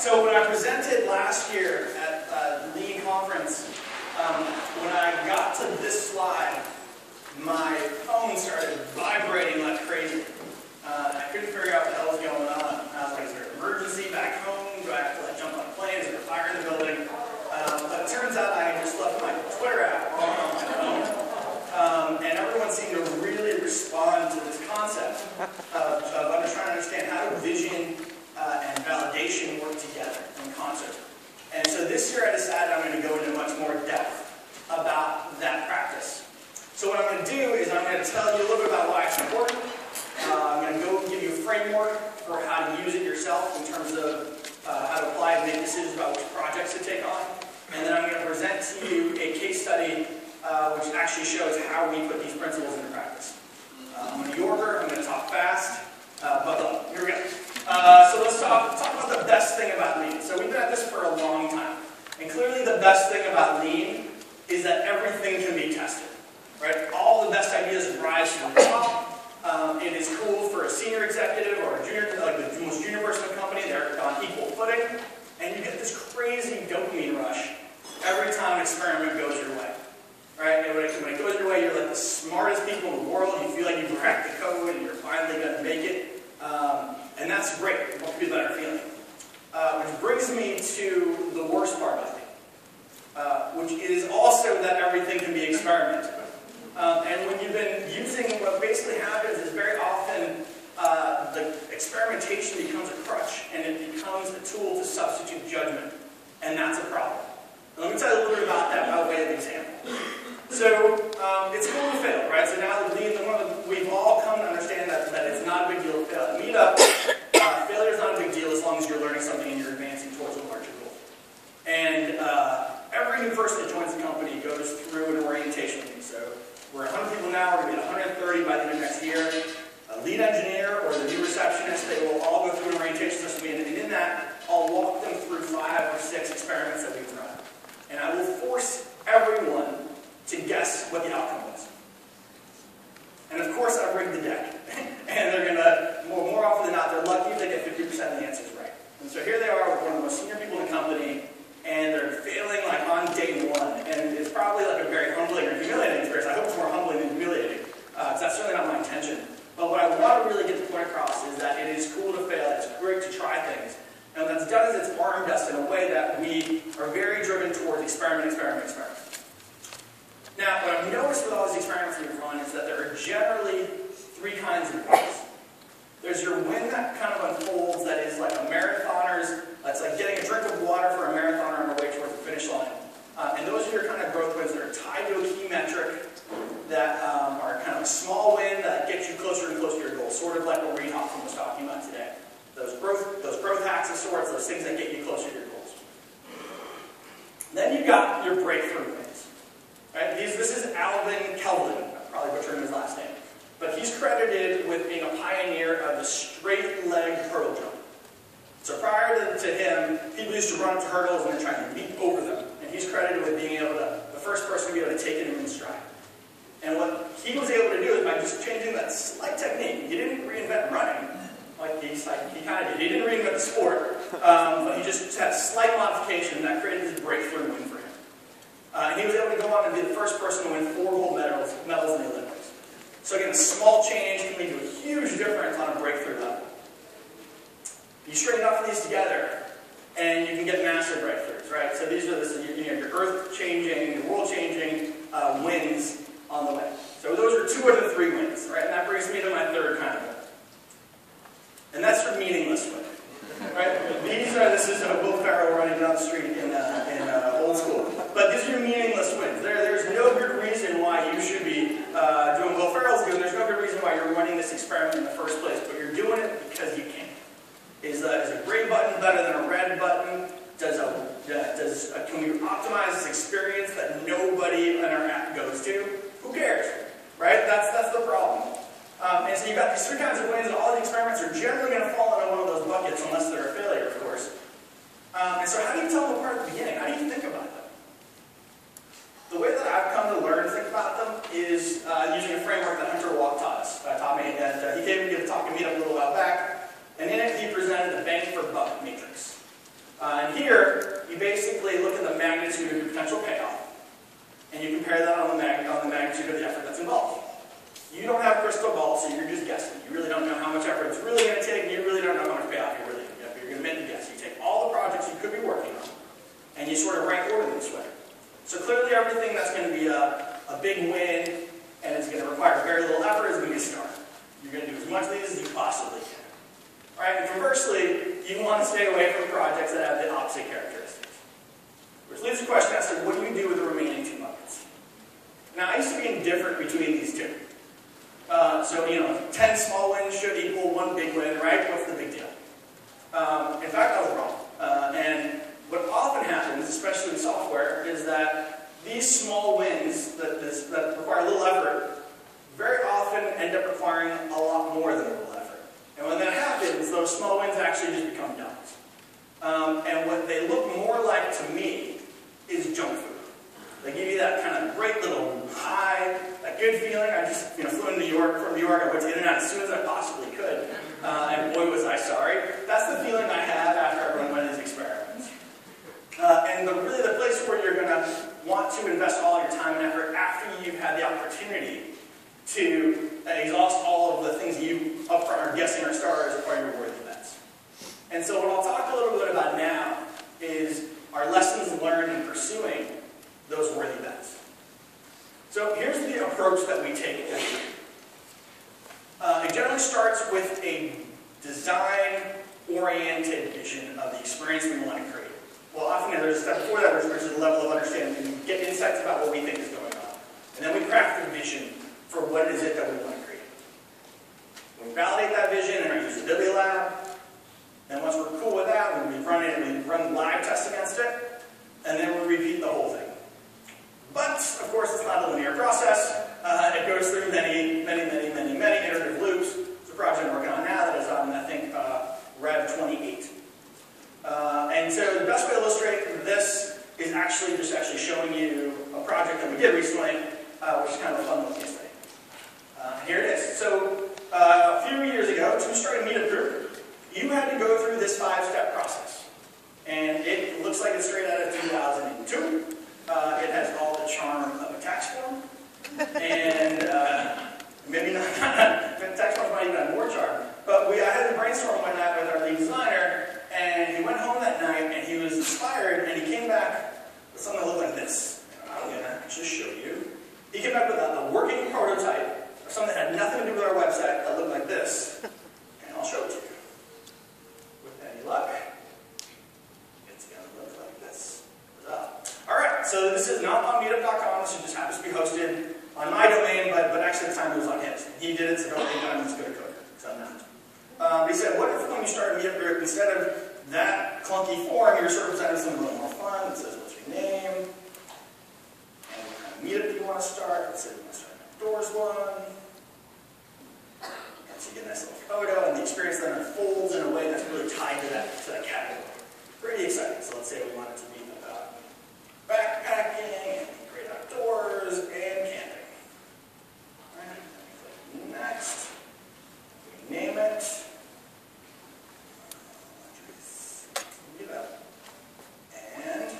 So when I presented last year at uh, the Lean conference, um, when I got to this slide, my validation work together in concert. And so this year I decided I'm going to go into much more depth about that practice. So what I'm going to do is I'm going to tell you a little bit about why it's important. Uh, I'm going to go and give you a framework for how to use it yourself in terms of uh, how to apply and make decisions about which projects to take on. And then I'm going to present to you a case study uh, which actually shows how we put these principles into practice. Uh, I'm going to order, I'm going to talk fast, uh, buckle up. Here we go. Uh, so let's talk, talk about the best thing about lean. So we've been at this for a long time. And clearly the best thing about lean is that everything can be tested. Right? All the best ideas rise from the top. Um, it is cool for a senior executive or a junior, like the most junior person in the company, they're on equal footing. And you get this crazy dopamine rush every time an experiment goes your way. Right? And when it, when it goes your way, you're like the smartest people in the world. You feel like you've cracked the code and you're finally going to make it. Um, and that's great. What could be better feeling? Uh, which brings me to the worst part, I think, uh, which is also that everything can be experimented. Um, and when you've been using, what basically happens is very often uh, the experimentation becomes a crutch, and it becomes a tool to substitute judgment, and that's a problem. And let me tell you a little bit about that by way of example. So um, it's cool to fail, right? So now the we've all come to understand that, that it's not a big deal to fail. Meetup, uh, failure is not a big deal as long as you're learning something and you're advancing towards a larger goal. And uh, every new person that joins the company goes through an orientation meeting. So we're 100 people now, we're going to be 130 by the end of next year. A lead engineer or the new receptionist, they will all go through an orientation session and in that, I'll walk them through five or six experiments that we've run. And I will force everyone to guess what the outcome was. And of course, I've rigged the deck. and they're going to, more, more often than not, they're lucky if they get 50% of the answers right. And so here they are with one of the most senior people in the company, and they're failing like on day one. And it's probably like a very humbling or humiliating experience. I hope it's more humbling than humiliating, because uh, that's certainly not my intention. But what I want to really get the point across is that it is cool to fail. It's great to try things. And what that's done is it's armed us in a way that we are very driven towards experiment, experiment, experiment. Now, what I've noticed with all these experiments we've run is that there are generally three kinds of wins. There's your win that kind of unfolds that is like a marathoner's, that's like getting a drink of water for a marathoner on their way towards the finish line. Uh, and those are your kind of growth wins that are tied to a key metric that um, are kind of a small win that gets you closer and closer to your goal, sort of like what Reid Hoffman was talking about today. Those growth, those growth hacks of sorts, those things that get you closer to your goals. Then you've got your breakthrough wins. Right? These, this is Alvin Kelvin, I'm probably butchering his last name. But he's credited with being a pioneer of the straight leg hurdle jump. So prior to, to him, people used to run up to hurdles and then try to leap over them. And he's credited with being able to, the first person to be able to take it in stride. And what he was able to do is by just changing that slight technique, he didn't reinvent running, like he's like he kind of did. He didn't reinvent the sport, um, but he just had a slight modification that created this breakthrough win for him. Uh, and he was able to go on and be the first person to win four gold medals, medals in the Olympics. So again, a small change can lead to a huge difference on a breakthrough level. You string enough of these together, and you can get massive breakthroughs, right? So these are the, you know, your earth-changing, your world-changing uh, wins on the way. there's these three kinds of ways that all the experiments are generally going to fall into one of those buckets unless they're a failure, of course. Um, and so how do you tell them apart at the beginning? How do you think about them? The way that I've come to learn to think about them is uh, using a framework that Hunter Walk taught us, uh, taught me, and uh, he gave me a talk and meet up a little while back, and in it he presented the bang for buck matrix. Uh, and here, you basically look at the magnitude of your potential payoff, and you compare that on the, on the magnitude of the effort that's involved. You don't have crystal ball, so you're just guessing. You really don't know how much effort it's really going to take, and you really don't know how much payoff you're really going to get, but you're going to make the guess. You take all the projects you could be working on, and you sort of rank order them this way. So clearly everything that's going to be a, a big win, and it's going to require very little effort is going to start. You're going to do as much of these as you possibly can. All right, and conversely, you want to stay away from projects that have the opposite characteristics. Which leaves the question as to what do you do with the remaining two buckets? Now, I used to be indifferent between these two. Uh, so, you know, 10 small wins should equal one big win, right? What's the big deal? Um, in fact, I was wrong. Uh, and what often happens, especially in software, is that these small wins that, this, that require little effort very often end up requiring a lot more than a little effort. And when that happens, those small wins actually just become dumps. Um, and what they look more like to me is junk food. They give you that kind of great little high, that good feeling. I just you know, flew into New York from New York. I went to In-N-Out as soon as I possibly could. Uh, and boy, was I sorry. That's the feeling I have after I run one of these experiments. Uh, and the, really the place where you're going to want to invest all your time and effort after you've had the opportunity to exhaust all of the things you upfront are guessing are stars are your worthy bets. And so what I'll talk a little bit about now is our lessons learned in pursuing those worthy bets. So here's the approach that we take. Uh, it generally starts with a design-oriented vision of the experience we want to create. Well, often there's a step before that, which is a level of understanding. We get insights about what we think is going on. And then we craft a vision for what is it that we want to create. We validate that vision in our usability lab. Then once we're cool with that, we run it, we run live tests against it, and then we repeat the whole thing. But, of course, it's not a linear process. Uh, it goes through many, many, many, many, many iterative loops. It's a project I'm working on now that is on, I think, uh, Rev 28. Uh, and so the best way to illustrate this is actually just actually showing you a project that we did recently, uh, which is kind of a fun little case study. Uh, here it is. So uh, a few years ago, to start a meetup group, you had to go through this five-step process. And it looks like it's straight out of 2002. Uh, it has all the charm of a tax form. and uh, maybe not, tax forms might even have more charm. But we, I had a brainstorm one night with our lead designer, and he went home that night and he was inspired, and he came back with something that looked like this. I'm going to just show you. He came back with a, a working prototype of something that had nothing to do with our website that looked like this. And I'll show it to you. With any luck. Alright, so this is not on meetup.com, this just happens to be hosted on my domain, but, but actually at the time it was on his. He did it, so don't think I'm just good at code, because I'm not. Um, he said, what if when you start a meetup group, instead of that clunky form, of presenting something a little more fun. It says, what's your name? And what kind of meetup do you want to start? It says, you want to start an outdoors one. And so you get a nice little photo, and the experience then unfolds in a way that's really tied to that, to that category. Pretty exciting. So let's say we want it to be about backpacking, and great outdoors, and camping. All right, click next. We name it. And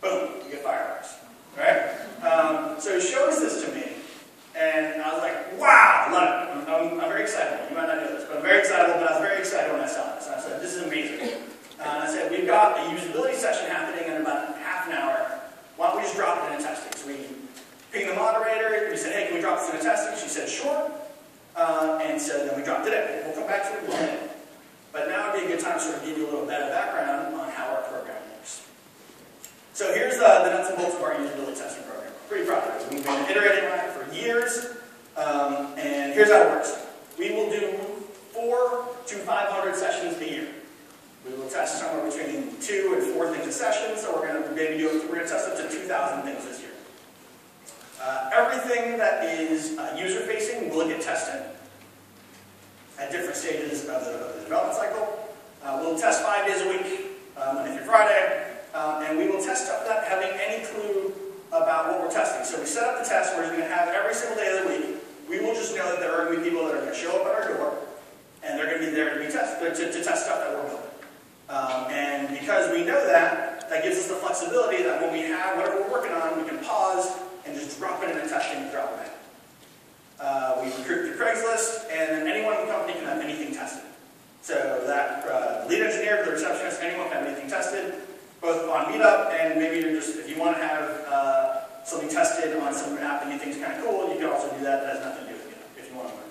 boom, you get fireworks. Right? Um, so he shows this to me, and I was like, wow, love it. I'm, I'm, I'm, very excited. You might not know this, but I'm very excited, but I was very excited when I saw this. I said, this is amazing. Uh, and I said, we've got a usability session happening in about half an hour. Why don't we just drop it into testing? So we ping the moderator. We said, hey, can we drop this into testing? She said, sure. Uh, and so then we dropped it in. We'll come back to it in a minute. But now would be a good time to sort of give you a little better background on how our program works. So here's the, the nuts and bolts of our usability testing program. Pretty proud of it. We've been iterating on it for years. Um, and here's how it works. We will do four to 500 sessions a year. We will test somewhere between two and four things a session, so we're going to maybe do, we're going to test up to 2,000 things this year. Uh, everything that is uh, user-facing will get tested at different stages of the, of the development cycle. Uh, we'll test five days a week, uh, Monday through Friday, um, and we will test up without having any clue about what we're testing. So we set up the test where we're going to have every single day of the week. We will just know that there are going to be people that are going to show up at our door, and they're going to be there to be test, to, to test stuff that we're building. Um, and because we know that, that gives us the flexibility that when we have whatever we're working on, we can pause and just drop it in a testing and drop it in. Uh, we recruit through Craigslist, and then anyone in the company can have anything tested. So that uh, lead engineer, the receptionist, anyone can have anything tested. both on Meetup and maybe just, if you want to have uh, something tested on some app that you think is kind of cool, you can also do that. That has nothing to do with Meetup if you want to learn.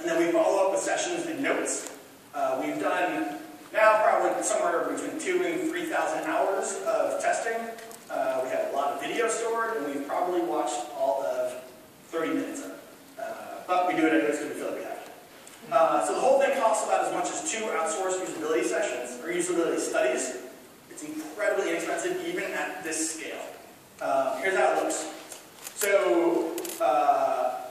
And then we follow up with sessions and notes. Uh, we've done now probably somewhere between two and 3,000 hours of testing. Uh, we have a lot of video stored, and we've probably watched all of 30 minutes of it. Uh, but we do it anyways because we feel like we have to. Uh, so the whole thing costs about as much as two outsourced usability sessions, or usability studies. It's incredibly inexpensive even at this scale. Uh, here's how it looks. So uh,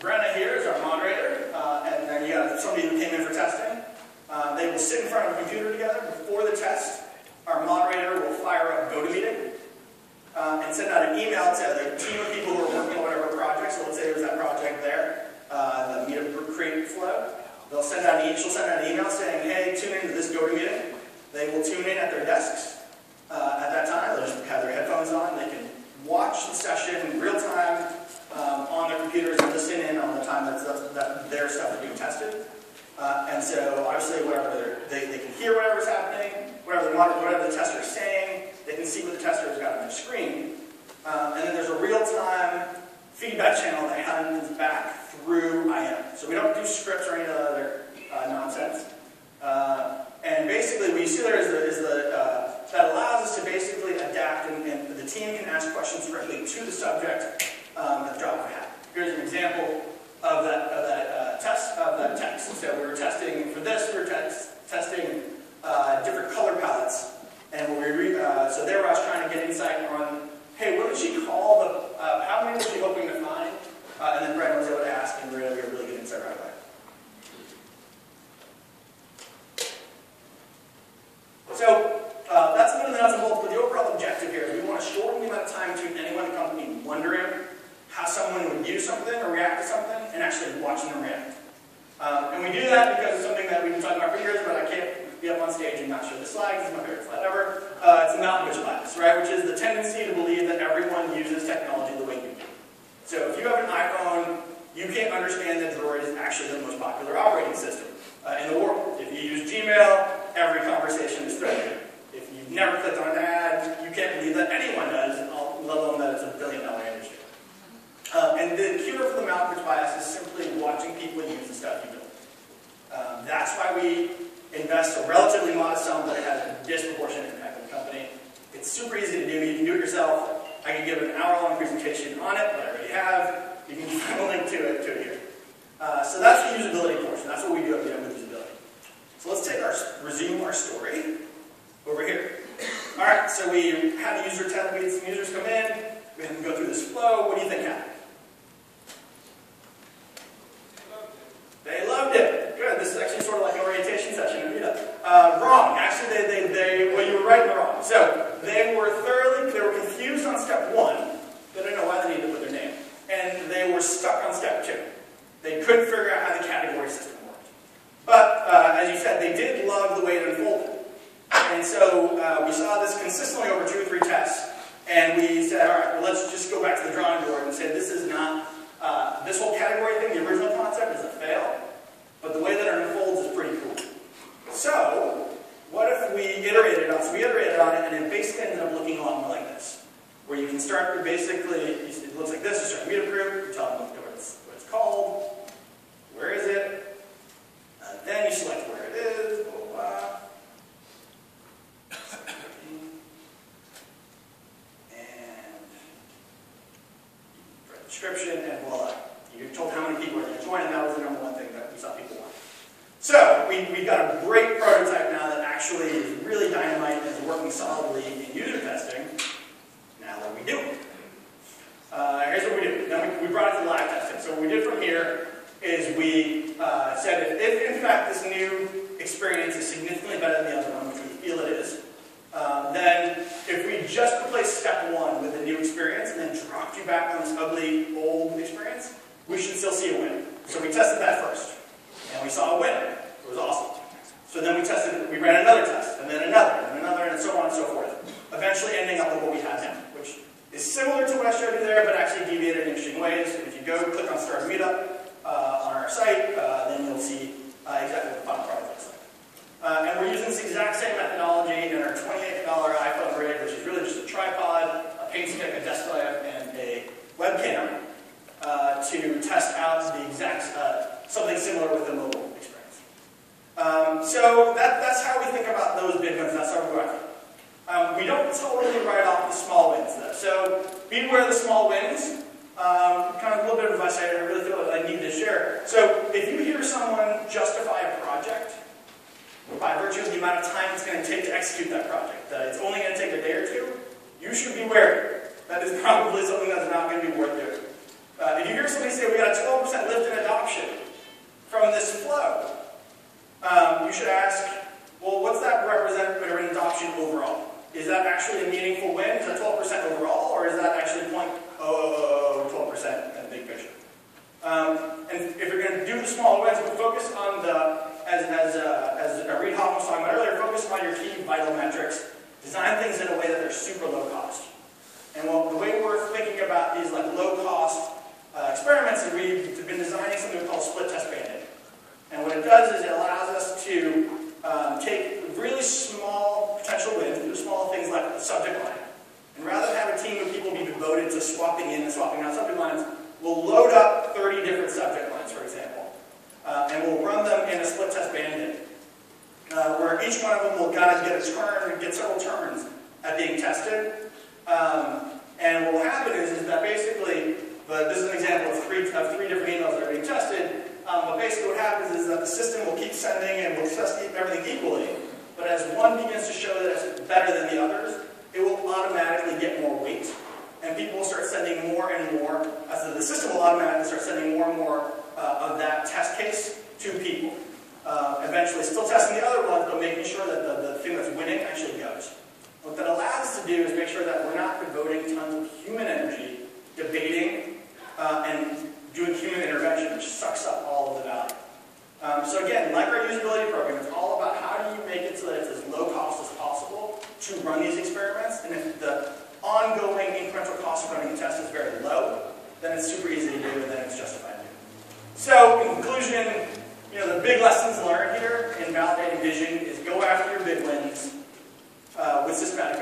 Brenna here is our moderator, uh, and then you have somebody who came in for testing. Uh, they will sit in front of a computer together before the test. Our moderator will fire up GoToMeeting uh, and send out an email to the team of people who are working on whatever project. So let's say there's that project there, uh, the Meetup group Create Flow. They'll send out an, she'll send out an email saying, hey, tune into this GoToMeeting. They will tune in at their desks uh, at that time. They'll just have their headphones on. They can watch the session in real time um, on their computers and listen in on the time that, that their stuff is being tested. Uh, and so obviously whatever they, they can hear whatever's happening, whatever the, whatever the tester is saying, they can see what the tester has got on their screen. Um, and then there's a real-time feedback channel that happens back through IM. So we don't do scripts or any other uh, nonsense. Uh, and basically what you see there is the, is the uh, that allows us to basically adapt and, can ask questions directly to the subject um, at the drop of a hat. Here's an example of that, of that uh, test, of that text. So we were testing, for this, we were testing uh, different color palettes. And we re uh, so there I was trying to get insight on, hey, what did she call the, uh, how many was she hoping to find? Uh, and then Brandon was able to ask, and we were able to really get insight right away. So uh, that's one of the nuts and bolts, but the overall objective here is we want to shorten the amount of time between anyone in the company wondering how someone would use something or react to something and actually watching them react. Um, and we do that because it's something that we've been talking about for years, but I can't be up on stage and not show the slide. This is my favorite slide ever. Uh, it's the Malkovich bias, right? Which is the tendency to believe that everyone uses technology the way you do. So if you have an iPhone, you can't understand that Droid is actually the most popular operating system uh, in the world. If you use Gmail, every conversation is threaded. If you've never clicked on an ad, you can't believe that anyone does, let alone that it's a billion dollar. Um, and the cure for the Malkovich bias is simply watching people use the stuff you build. Um, that's why we invest a relatively modest sum, but it has a disproportionate impact on the company. It's super easy to do. You can do it yourself. I can give an hour-long presentation on it, but I already have. You can find a link to it, to it here. Uh, so that's the usability portion. That's what we do at VM with usability. So let's take our resume our story over here. All right, so we had the user test. We had some users come in. We had them go through this flow. What do you think happened? They loved it. Good. This is actually sort of like an orientation session Uh, wrong. Actually, they, they, they, well, you were right and wrong. So they were thoroughly, they were confused on step one. They didn't know why they needed to put their name. And they were stuck on step two. They couldn't figure out how the category system worked. But, uh, as you said, they did love the way it unfolded. And so uh, we saw this consistently over two or three tests. And we said, all right, well, let's just go back to the drawing board and say this is not uh, this whole category thing, the original concept, is a fail, but the way that it unfolds is pretty cool. So, what if we iterated on So we iterated on it, and it basically ended up looking a lot more like this, where you can start with basically, it looks like this, you start a meetup group, you tell them what it's, what it's called, where is it, uh, then you select where it is, blah, blah, blah. description, and voila. You told how many people are going to join, and that was the number one thing that we saw people want. So, we, we've got a great prototype now that actually is really dynamite and is working solidly in user testing. Now what do we do? Uh, here's what we do. Now we, we brought it to live testing. So what we did from here is we uh, said if, if, in fact, this new experience is significantly better than the other one, which we feel it is, um, then if we just replace step one with a new experience and then dropped you back on this ugly old experience, we should still see a win. So we tested that first, sounds the exact, uh, something similar with the mobile experience. Um, so that, that's how we think about those big wins, that's our work. Um, we don't totally write off the small wins though. So beware the small wins. Um, kind of a little bit of advice I really feel like I need to share. So if you hear someone justify a project, by virtue of the amount of time it's going to take to execute that project, that it's only going to take a day or two, you should beware. That is probably something that's not going to be worth doing. Uh, if you hear somebody say we got a 12% lift in adoption from this flow, um, you should ask, well, what's that represent in adoption overall? Is that actually a meaningful win? Is that 12% overall, or is that actually 0.012% in the big picture? Um, and if you're going to do the small wins, focus on the, as, as, uh, as Reid Hoffman was talking about earlier, focus on your key vital metrics. Design things in a way that they're super low cost. And well, the way we're thinking about these like low cost uh, experiments that we've been designing something called split test bandit. And what it does is it allows us to um, take really small potential wins, do small things like subject line. And rather than have a team of people be devoted to swapping in and swapping out subject lines, we'll load up 30 different subject lines, for example. Uh, and we'll run them in a split test bandit, uh, where each one of them will kind of get a turn, get several turns at being tested. Um, and what will happen is, is that basically, but this is an example of three, of three different emails that are being tested. Um, but basically what happens is that the system will keep sending and will test everything equally. But as one begins to show that it's better than the others, it will automatically get more weight. And people will start sending more and more, as the, system will automatically start sending more and more uh, of that test case to people. Uh, eventually still testing the other ones, but making sure that the, the thing that's winning actually goes. What that allows us to do is make sure that we're not devoting tons of human energy debating uh, and doing human intervention, which sucks up all of the value. Um, so again, like our usability program, it's all about how do you make it so that it's as low cost as possible to run these experiments. And if the ongoing incremental cost of running a test is very low, then it's super easy to do and then it's justified. So in conclusion, you know, the big lessons learned here in validating vision is go after your big wins uh, with systematic